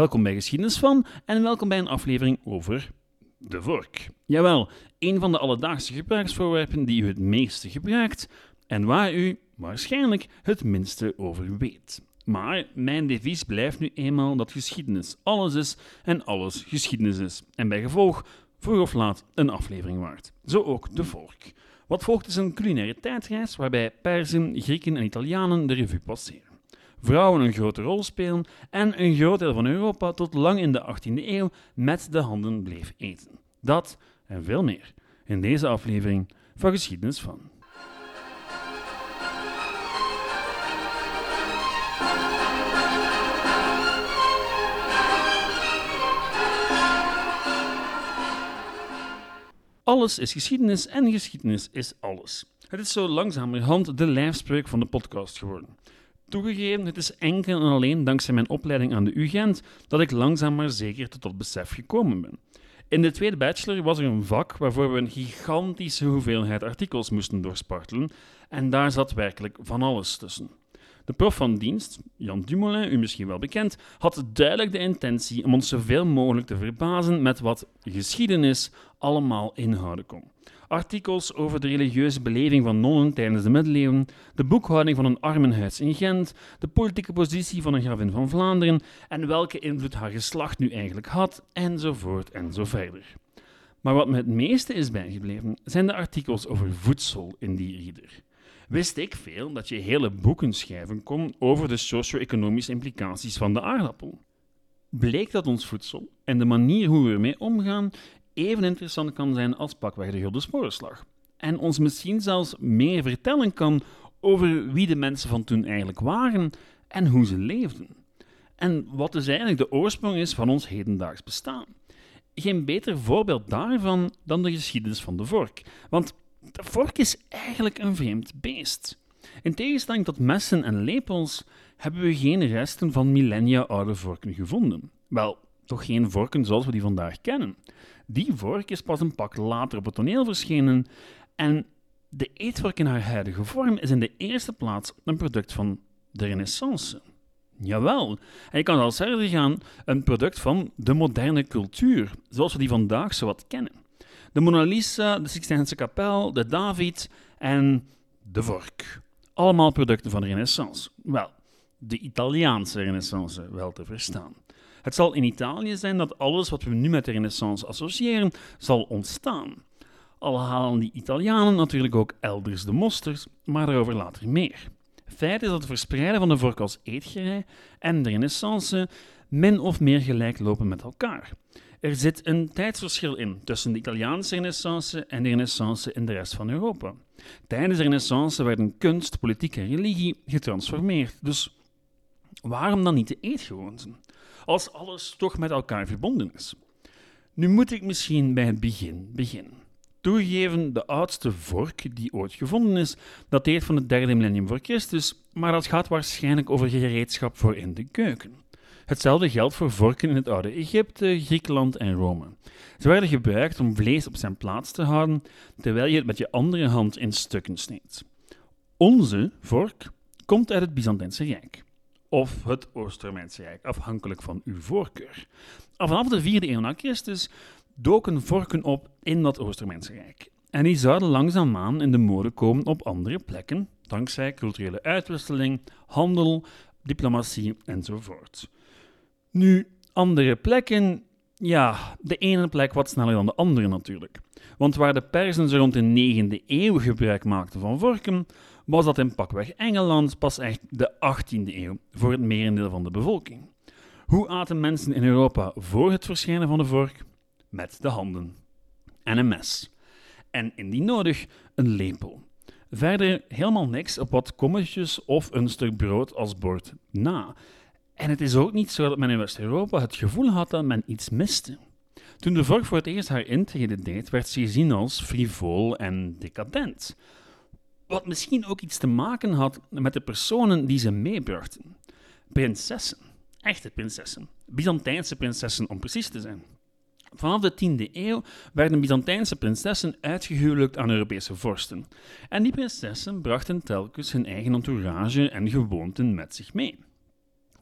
Welkom bij Geschiedenis van en welkom bij een aflevering over de vork. Jawel, een van de alledaagse gebruiksvoorwerpen die u het meeste gebruikt en waar u waarschijnlijk het minste over weet. Maar mijn devies blijft nu eenmaal dat geschiedenis alles is en alles geschiedenis is. En bij gevolg vroeg of laat een aflevering waard. Zo ook de vork. Wat volgt is een culinaire tijdreis waarbij Perzen, Grieken en Italianen de revue passeren vrouwen een grote rol spelen en een groot deel van Europa tot lang in de 18e eeuw met de handen bleef eten. Dat en veel meer in deze aflevering van Geschiedenis van. Alles is geschiedenis en geschiedenis is alles. Het is zo langzamerhand de lijfspreuk van de podcast geworden. Toegegeven, het is enkel en alleen dankzij mijn opleiding aan de UGent dat ik langzaam maar zeker tot besef gekomen ben. In de tweede bachelor was er een vak waarvoor we een gigantische hoeveelheid artikels moesten doorspartelen en daar zat werkelijk van alles tussen. De prof van dienst, Jan Dumoulin, u misschien wel bekend, had duidelijk de intentie om ons zoveel mogelijk te verbazen met wat geschiedenis allemaal inhouden kon artikels over de religieuze beleving van nonnen tijdens de middeleeuwen, de boekhouding van een armenhuis in Gent, de politieke positie van een gravin van Vlaanderen en welke invloed haar geslacht nu eigenlijk had, enzovoort en zo verder. Maar wat me het meeste is bijgebleven, zijn de artikels over voedsel in die reader. Wist ik veel dat je hele boeken schrijven kon over de socio-economische implicaties van de aardappel? Bleek dat ons voedsel en de manier hoe we ermee omgaan even interessant kan zijn als pakweg de Gulden Sporenslag. En ons misschien zelfs meer vertellen kan over wie de mensen van toen eigenlijk waren en hoe ze leefden. En wat dus eigenlijk de oorsprong is van ons hedendaags bestaan. Geen beter voorbeeld daarvan dan de geschiedenis van de vork. Want de vork is eigenlijk een vreemd beest. In tegenstelling tot messen en lepels hebben we geen resten van millennia oude vorken gevonden. Wel, toch geen vorken zoals we die vandaag kennen. Die vork is pas een pak later op het toneel verschenen en de eetvork in haar huidige vorm is in de eerste plaats een product van de Renaissance. Jawel, en je kan zelfs verder gaan, een product van de moderne cultuur, zoals we die vandaag zo wat kennen. De Mona Lisa, de Sixtijnse kapel, de David en de vork. Allemaal producten van de Renaissance. Wel, de Italiaanse Renaissance wel te verstaan. Het zal in Italië zijn dat alles wat we nu met de Renaissance associëren, zal ontstaan. Al halen die Italianen natuurlijk ook elders de mosterd, maar daarover later meer. Feit is dat het verspreiden van de vork als eetgerei en de Renaissance min of meer gelijk lopen met elkaar. Er zit een tijdsverschil in tussen de Italiaanse Renaissance en de Renaissance in de rest van Europa. Tijdens de Renaissance werden kunst, politiek en religie getransformeerd, dus waarom dan niet de eetgewoonten? Als alles toch met elkaar verbonden is. Nu moet ik misschien bij het begin beginnen. Toegegeven, de oudste vork die ooit gevonden is, dateert van het derde millennium voor Christus, maar dat gaat waarschijnlijk over gereedschap voor in de keuken. Hetzelfde geldt voor vorken in het oude Egypte, Griekenland en Rome. Ze werden gebruikt om vlees op zijn plaats te houden, terwijl je het met je andere hand in stukken sneed. Onze vork komt uit het Byzantijnse Rijk of het Oost-Romeinse Rijk, afhankelijk van uw voorkeur. Al vanaf de 4e eeuw na Christus doken vorken op in dat Oost-Romeinse Rijk. En die zouden langzaamaan in de mode komen op andere plekken, dankzij culturele uitwisseling, handel, diplomatie enzovoort. Nu, andere plekken, ja, de ene plek wat sneller dan de andere natuurlijk. Want waar de Perzen ze rond de 9e eeuw gebruik maakten van vorken, was dat in pakweg Engeland pas echt de 18e eeuw voor het merendeel van de bevolking. Hoe aten mensen in Europa voor het verschijnen van de vork? Met de handen. En een mes. En indien nodig, een lepel. Verder helemaal niks op wat kommetjes of een stuk brood als bord na. En het is ook niet zo dat men in West-Europa het gevoel had dat men iets miste. Toen de vork voor het eerst haar intrede deed, werd ze gezien als frivol en decadent. Wat misschien ook iets te maken had met de personen die ze meebrachten. Prinsessen. Echte prinsessen. Byzantijnse prinsessen om precies te zijn. Vanaf de 10e eeuw werden Byzantijnse prinsessen uitgehuwelijkt aan Europese vorsten. En die prinsessen brachten telkens hun eigen entourage en gewoonten met zich mee.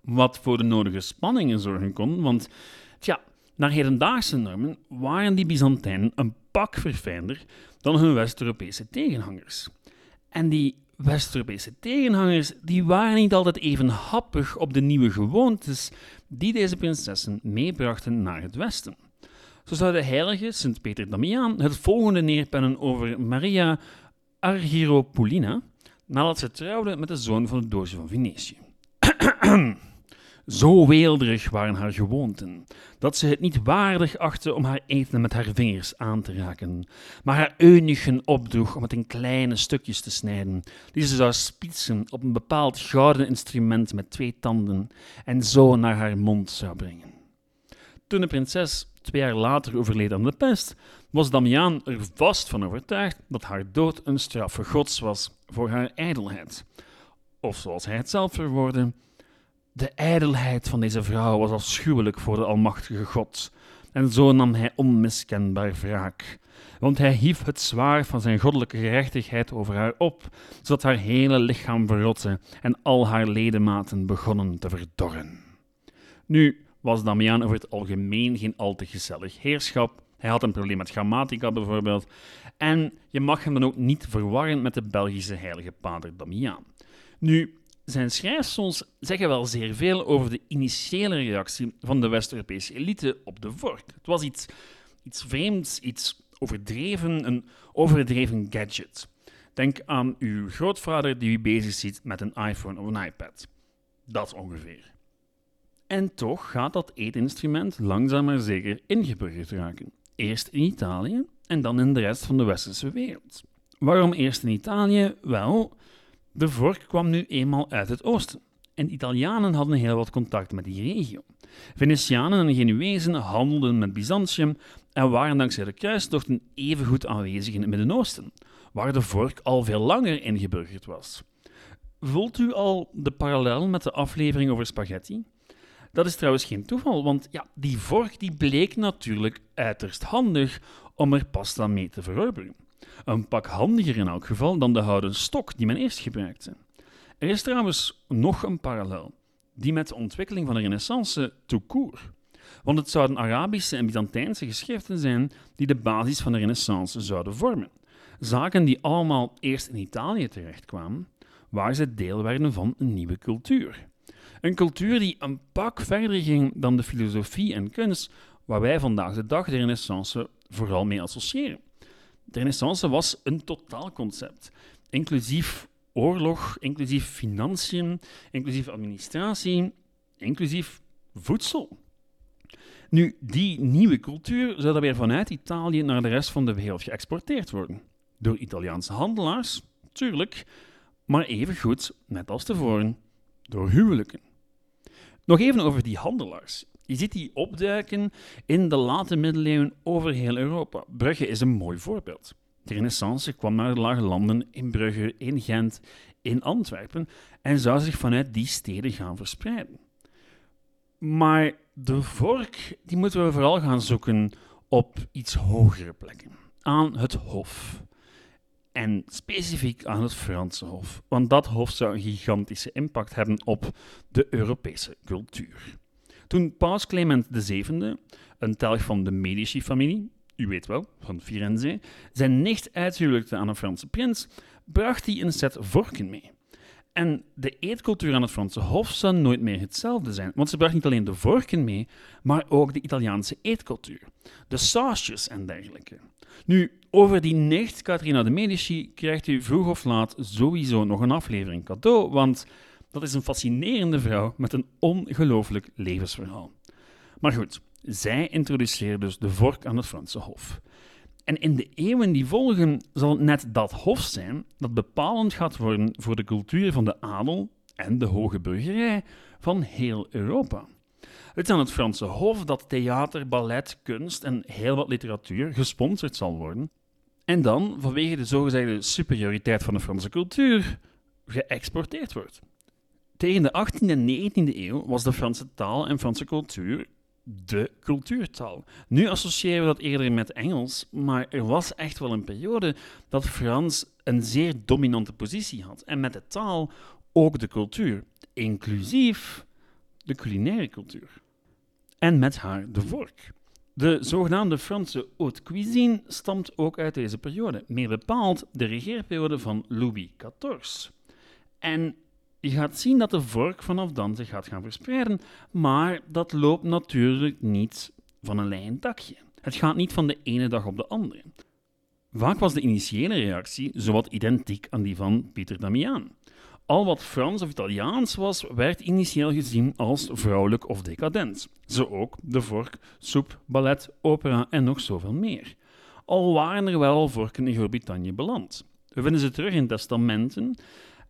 Wat voor de nodige spanningen zorgen kon, want tja, naar hedendaagse normen waren die Byzantijnen een pak verfijnder dan hun West-Europese tegenhangers. En die West-Europese tegenhangers die waren niet altijd even happig op de nieuwe gewoontes die deze prinsessen meebrachten naar het Westen. Zo zou de heilige Sint-Peter Damiaan het volgende neerpennen over Maria Argyropoulina nadat ze trouwde met de zoon van de doge van Venetië. Zo weelderig waren haar gewoonten, dat ze het niet waardig achtte om haar eten met haar vingers aan te raken, maar haar eunuchen opdroeg om het in kleine stukjes te snijden, die ze zou spitsen op een bepaald gouden instrument met twee tanden en zo naar haar mond zou brengen. Toen de prinses twee jaar later overleed aan de pest, was Damiaan er vast van overtuigd dat haar dood een straffe gods was voor haar ijdelheid. Of zoals hij het zelf verwoordde, de ijdelheid van deze vrouw was afschuwelijk voor de Almachtige God, en zo nam hij onmiskenbaar wraak. Want hij hief het zwaar van zijn goddelijke gerechtigheid over haar op, zodat haar hele lichaam verrotte en al haar ledematen begonnen te verdorren. Nu was Damiaan over het algemeen geen al te gezellig heerschap. Hij had een probleem met grammatica bijvoorbeeld. En je mag hem dan ook niet verwarren met de Belgische heilige pater Damiaan. Nu, zijn schrijfsels zeggen wel zeer veel over de initiële reactie van de West-Europese elite op de vork. Het was iets, iets vreemds, iets overdreven, een overdreven gadget. Denk aan uw grootvader die u bezig ziet met een iPhone of een iPad. Dat ongeveer. En toch gaat dat eetinstrument langzaam maar zeker ingeburgerd raken. Eerst in Italië en dan in de rest van de westerse wereld. Waarom eerst in Italië? Wel, de vork kwam nu eenmaal uit het oosten. En Italianen hadden heel wat contact met die regio. Venetianen en Genuezen handelden met Byzantium en waren dankzij de kruistochten evengoed aanwezig in het Midden-Oosten, waar de vork al veel langer ingeburgerd was. Voelt u al de parallel met de aflevering over spaghetti? Dat is trouwens geen toeval, want ja, die vork die bleek natuurlijk uiterst handig om er pasta mee te verorberen. Een pak handiger in elk geval dan de houten stok die men eerst gebruikte. Er is trouwens nog een parallel, die met de ontwikkeling van de Renaissance tout. Want het zouden Arabische en Byzantijnse geschriften zijn die de basis van de Renaissance zouden vormen. Zaken die allemaal eerst in Italië terechtkwamen, waar ze deel werden van een nieuwe cultuur. Een cultuur die een pak verder ging dan de filosofie en kunst, waar wij vandaag de dag de Renaissance vooral mee associëren. De Renaissance was een totaalconcept, inclusief oorlog, inclusief financiën, inclusief administratie, inclusief voedsel. Nu, die nieuwe cultuur zou dan weer vanuit Italië naar de rest van de wereld geëxporteerd worden. Door Italiaanse handelaars, tuurlijk, maar evengoed, net als tevoren, door huwelijken. Nog even over die handelaars. Je ziet die opduiken in de late middeleeuwen over heel Europa. Brugge is een mooi voorbeeld. De renaissance kwam naar de lage landen in Brugge, in Gent, in Antwerpen en zou zich vanuit die steden gaan verspreiden. Maar de vork die moeten we vooral gaan zoeken op iets hogere plekken, aan het hof. En specifiek aan het Franse Hof, want dat hof zou een gigantische impact hebben op de Europese cultuur. Toen paus Clement VII, een telg van de Medici-familie, u weet wel, van Firenze, zijn nicht uithuwelijkte aan een Franse prins, bracht hij een set vorken mee. En de eetcultuur aan het Franse Hof zou nooit meer hetzelfde zijn, want ze bracht niet alleen de vorken mee, maar ook de Italiaanse eetcultuur, de sausjes en dergelijke. Nu, over die nicht, Catharina de Medici, krijgt u vroeg of laat sowieso nog een aflevering cadeau, want dat is een fascinerende vrouw met een ongelooflijk levensverhaal. Maar goed, zij introduceert dus de vork aan het Franse Hof. En in de eeuwen die volgen zal het net dat hof zijn dat bepalend gaat worden voor de cultuur van de adel en de hoge burgerij van heel Europa. Het is aan het Franse Hof dat theater, ballet, kunst en heel wat literatuur gesponsord zal worden. En dan, vanwege de zogezegde superioriteit van de Franse cultuur, geëxporteerd wordt. Tegen de 18e en 19e eeuw was de Franse taal en Franse cultuur de cultuurtaal. Nu associëren we dat eerder met Engels, maar er was echt wel een periode dat Frans een zeer dominante positie had. En met de taal ook de cultuur, inclusief de culinaire cultuur. En met haar de vork. De zogenaamde Franse haute cuisine stamt ook uit deze periode, meer bepaald de regeerperiode van Louis XIV. En je gaat zien dat de vork vanaf dan zich gaat gaan verspreiden, maar dat loopt natuurlijk niet van een lijn dakje. Het gaat niet van de ene dag op de andere. Vaak was de initiële reactie zowat identiek aan die van Pieter Damiaan. Al wat Frans of Italiaans was, werd initieel gezien als vrouwelijk of decadent. Zo ook de vork, soep, ballet, opera en nog zoveel meer. Al waren er wel vorken in Groot-Brittannië beland. We vinden ze terug in testamenten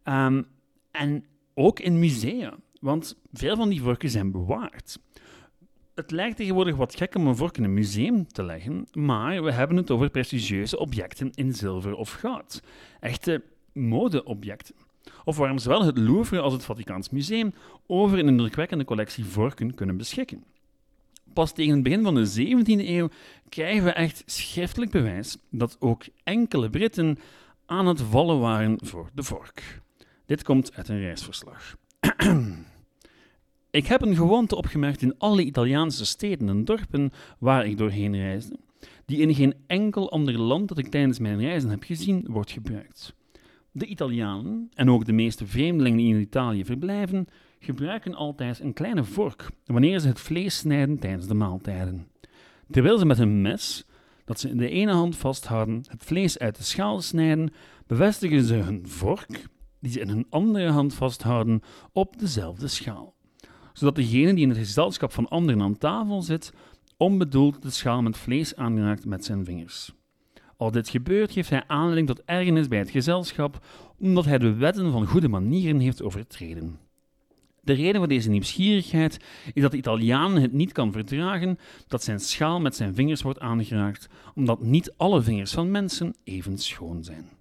um, en ook in musea, want veel van die vorken zijn bewaard. Het lijkt tegenwoordig wat gek om een vork in een museum te leggen, maar we hebben het over prestigieuze objecten in zilver of goud. Echte modeobjecten. Of waarom zowel het Louvre als het Vaticaans Museum over een indrukwekkende collectie vorken kunnen beschikken. Pas tegen het begin van de 17e eeuw krijgen we echt schriftelijk bewijs dat ook enkele Britten aan het vallen waren voor de vork. Dit komt uit een reisverslag. ik heb een gewoonte opgemerkt in alle Italiaanse steden en dorpen waar ik doorheen reisde, die in geen enkel ander land dat ik tijdens mijn reizen heb gezien wordt gebruikt. De Italianen, en ook de meeste vreemdelingen die in Italië verblijven, gebruiken altijd een kleine vork wanneer ze het vlees snijden tijdens de maaltijden. Terwijl ze met een mes, dat ze in de ene hand vasthouden, het vlees uit de schaal snijden, bevestigen ze hun vork, die ze in hun andere hand vasthouden, op dezelfde schaal. Zodat degene die in het gezelschap van anderen aan tafel zit, onbedoeld de schaal met vlees aanraakt met zijn vingers. Als dit gebeurt, geeft hij aanleiding tot ergernis bij het gezelschap, omdat hij de wetten van goede manieren heeft overtreden. De reden voor deze nieuwsgierigheid is dat de Italiaan het niet kan verdragen dat zijn schaal met zijn vingers wordt aangeraakt, omdat niet alle vingers van mensen even schoon zijn.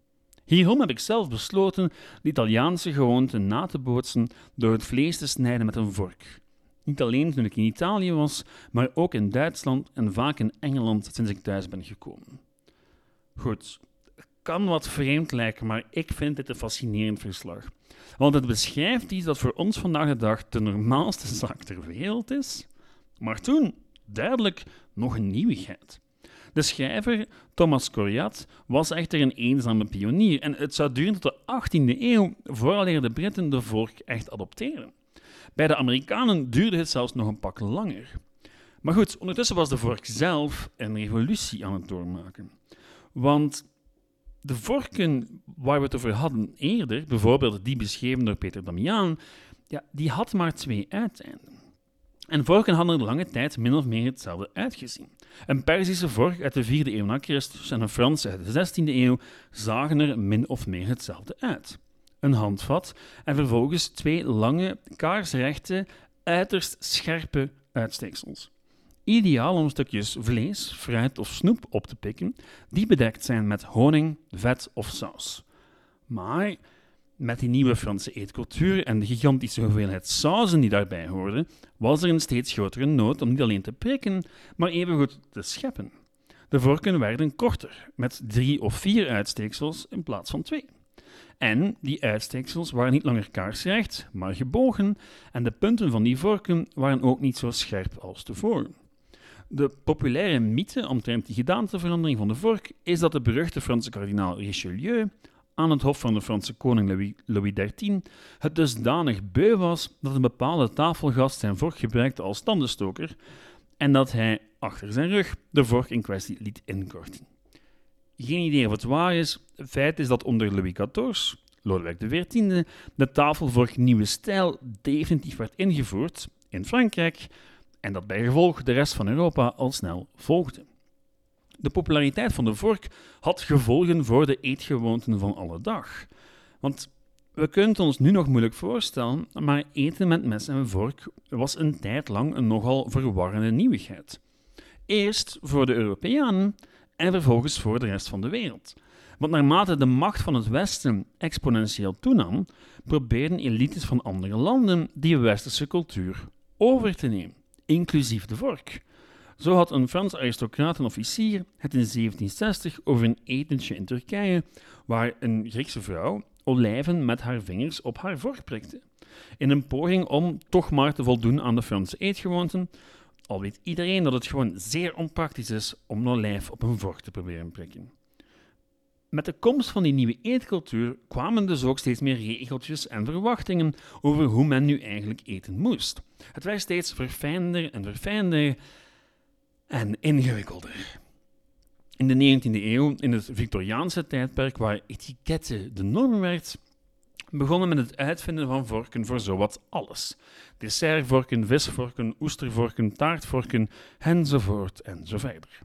Hierom heb ik zelf besloten de Italiaanse gewoonte na te bootsen door het vlees te snijden met een vork. Niet alleen toen ik in Italië was, maar ook in Duitsland en vaak in Engeland sinds ik thuis ben gekomen. Goed, kan wat vreemd lijken, maar ik vind dit een fascinerend verslag. Want het beschrijft iets dat voor ons vandaag de dag de normaalste zaak ter wereld is, maar toen duidelijk nog een nieuwigheid. De schrijver Thomas Coriat was echter een eenzame pionier en het zou duren tot de 18e eeuw vooraleer de Britten de vork echt adopteren. Bij de Amerikanen duurde het zelfs nog een pak langer. Maar goed, ondertussen was de vork zelf een revolutie aan het doormaken. Want de vorken waar we het over hadden eerder, bijvoorbeeld die beschreven door Peter Damiaan, ja, die had maar twee uiteinden. En vorken hadden lange tijd min of meer hetzelfde uitgezien. Een Perzische vork uit de 4e eeuw na Christus en een Franse uit de 16e eeuw zagen er min of meer hetzelfde uit. Een handvat en vervolgens twee lange, kaarsrechte, uiterst scherpe uitsteeksels. Ideaal om stukjes vlees, fruit of snoep op te pikken die bedekt zijn met honing, vet of saus. Maar met die nieuwe Franse eetcultuur en de gigantische hoeveelheid sauzen die daarbij hoorden, was er een steeds grotere nood om niet alleen te prikken, maar evengoed te scheppen. De vorken werden korter, met drie of vier uitsteeksels in plaats van twee. En die uitsteeksels waren niet langer kaarsrecht, maar gebogen, en de punten van die vorken waren ook niet zo scherp als tevoren. De populaire mythe omtrent die gedaanteverandering van de vork is dat de beruchte Franse kardinaal Richelieu aan het hof van de Franse koning Louis, Louis XIII het dusdanig beu was dat een bepaalde tafelgast zijn vork gebruikte als tandenstoker en dat hij achter zijn rug de vork in kwestie liet inkorten. Geen idee of het waar is. Feit is dat onder Louis XIV, Lodewijk XIV, de tafelvork nieuwe stijl definitief werd ingevoerd in Frankrijk en dat bij gevolg de rest van Europa al snel volgde. De populariteit van de vork had gevolgen voor de eetgewoonten van alle dag. Want we kunnen het ons nu nog moeilijk voorstellen, maar eten met mes en vork was een tijd lang een nogal verwarrende nieuwigheid. Eerst voor de Europeanen en vervolgens voor de rest van de wereld. Want naarmate de macht van het Westen exponentieel toenam, probeerden elites van andere landen die westerse cultuur over te nemen, inclusief de vork. Zo had een Frans aristocraat officier het in 1760 over een etentje in Turkije, waar een Griekse vrouw olijven met haar vingers op haar vork prikte. in een poging om toch maar te voldoen aan de Franse eetgewoonten, al weet iedereen dat het gewoon zeer onpraktisch is om een olijf op een vork te proberen prikken. Met de komst van die nieuwe eetcultuur kwamen dus ook steeds meer regeltjes en verwachtingen over hoe men nu eigenlijk eten moest. Het werd steeds verfijnder en verfijnder en ingewikkelder. In de 19e eeuw, in het Victoriaanse tijdperk waar etiketten de norm werd, begonnen met het uitvinden van vorken voor zowat alles. Dessertvorken, visvorken, oestervorken, taartvorken, enzovoort enzoverder.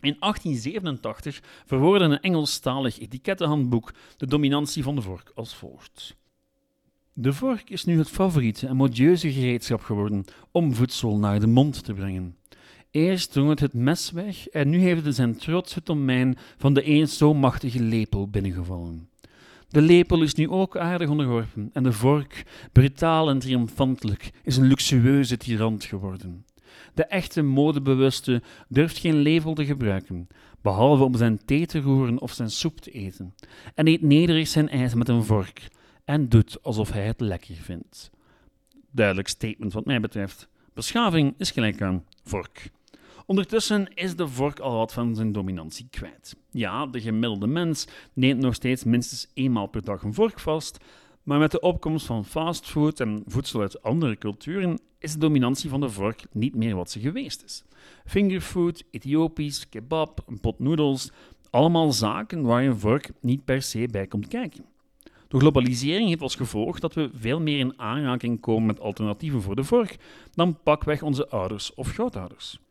In 1887 verwoordde een Engelstalig etikettenhandboek de dominantie van de vork als volgt. De vork is nu het favoriete en modieuze gereedschap geworden om voedsel naar de mond te brengen. Eerst drong het het mes weg en nu heeft het zijn trots het domein van de eens zo machtige lepel binnengevallen. De lepel is nu ook aardig onderworpen en de vork, brutaal en triomfantelijk, is een luxueuze tirant geworden. De echte modebewuste durft geen lepel te gebruiken, behalve om zijn thee te roeren of zijn soep te eten, en eet nederig zijn ijs met een vork en doet alsof hij het lekker vindt. Duidelijk statement wat mij betreft. Beschaving is gelijk aan vork. Ondertussen is de vork al wat van zijn dominantie kwijt. Ja, de gemiddelde mens neemt nog steeds minstens eenmaal per dag een vork vast, maar met de opkomst van fastfood en voedsel uit andere culturen is de dominantie van de vork niet meer wat ze geweest is. Fingerfood, Ethiopisch, kebab, een pot noedels, allemaal zaken waar een vork niet per se bij komt kijken. De globalisering heeft als gevolg dat we veel meer in aanraking komen met alternatieven voor de vork dan pakweg onze ouders of grootouders.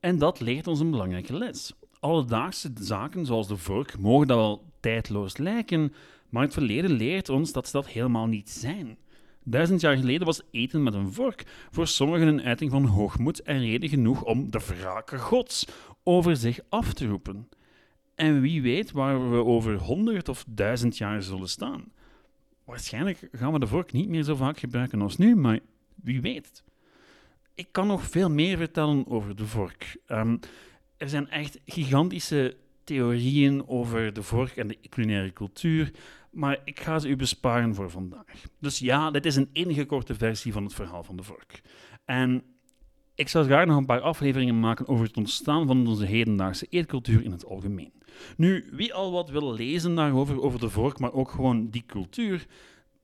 En dat leert ons een belangrijke les. Alledaagse zaken zoals de vork mogen dat wel tijdloos lijken, maar het verleden leert ons dat ze dat helemaal niet zijn. Duizend jaar geleden was eten met een vork voor sommigen een uiting van hoogmoed en reden genoeg om de wraken gods over zich af te roepen. En wie weet waar we over honderd of duizend jaar zullen staan. Waarschijnlijk gaan we de vork niet meer zo vaak gebruiken als nu, maar wie weet. Ik kan nog veel meer vertellen over de vork. Um, er zijn echt gigantische theorieën over de vork en de culinaire cultuur, maar ik ga ze u besparen voor vandaag. Dus ja, dit is een ingekorte versie van het verhaal van de vork. En ik zou graag nog een paar afleveringen maken over het ontstaan van onze hedendaagse eetcultuur in het algemeen. Nu, wie al wat wil lezen daarover, over de vork, maar ook gewoon die cultuur,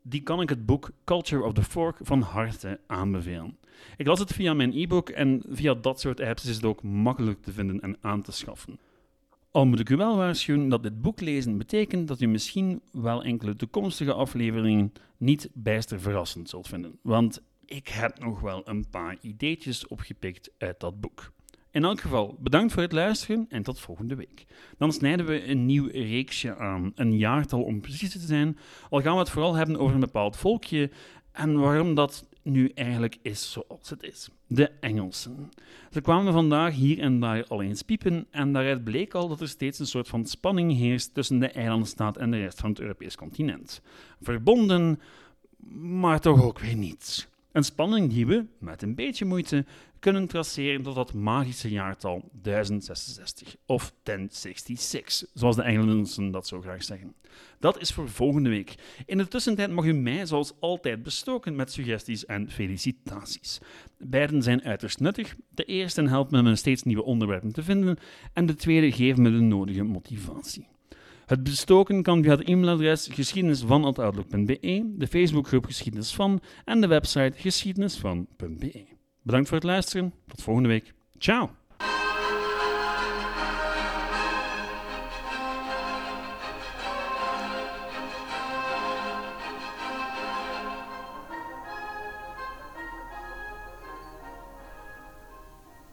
die kan ik het boek Culture of the Fork van harte aanbevelen. Ik las het via mijn e-book en via dat soort apps is het ook makkelijk te vinden en aan te schaffen. Al moet ik u wel waarschuwen dat dit boek lezen betekent dat u misschien wel enkele toekomstige afleveringen niet bijster verrassend zult vinden, want ik heb nog wel een paar ideetjes opgepikt uit dat boek. In elk geval, bedankt voor het luisteren en tot volgende week. Dan snijden we een nieuw reeksje aan, een jaartal om precies te zijn. Al gaan we het vooral hebben over een bepaald volkje en waarom dat nu eigenlijk is zoals het is. De Engelsen. Ze kwamen vandaag hier en daar al eens piepen en daaruit bleek al dat er steeds een soort van spanning heerst tussen de eilandstaat en de rest van het Europees continent. Verbonden, maar toch ook weer niet. Een spanning die we, met een beetje moeite, kunnen traceren tot dat magische jaartal 1066 of 1066, zoals de Engelsen dat zo graag zeggen. Dat is voor volgende week. In de tussentijd mag u mij zoals altijd bestoken met suggesties en felicitaties. Beiden zijn uiterst nuttig. De eerste helpt me met steeds nieuwe onderwerpen te vinden en de tweede geeft me de nodige motivatie. Het bestoken kan via het e-mailadres geschiedenisvan.outlook.be, de Facebookgroep Geschiedenis van en de website geschiedenisvan.be. Bedankt voor het luisteren. Tot volgende week. Ciao!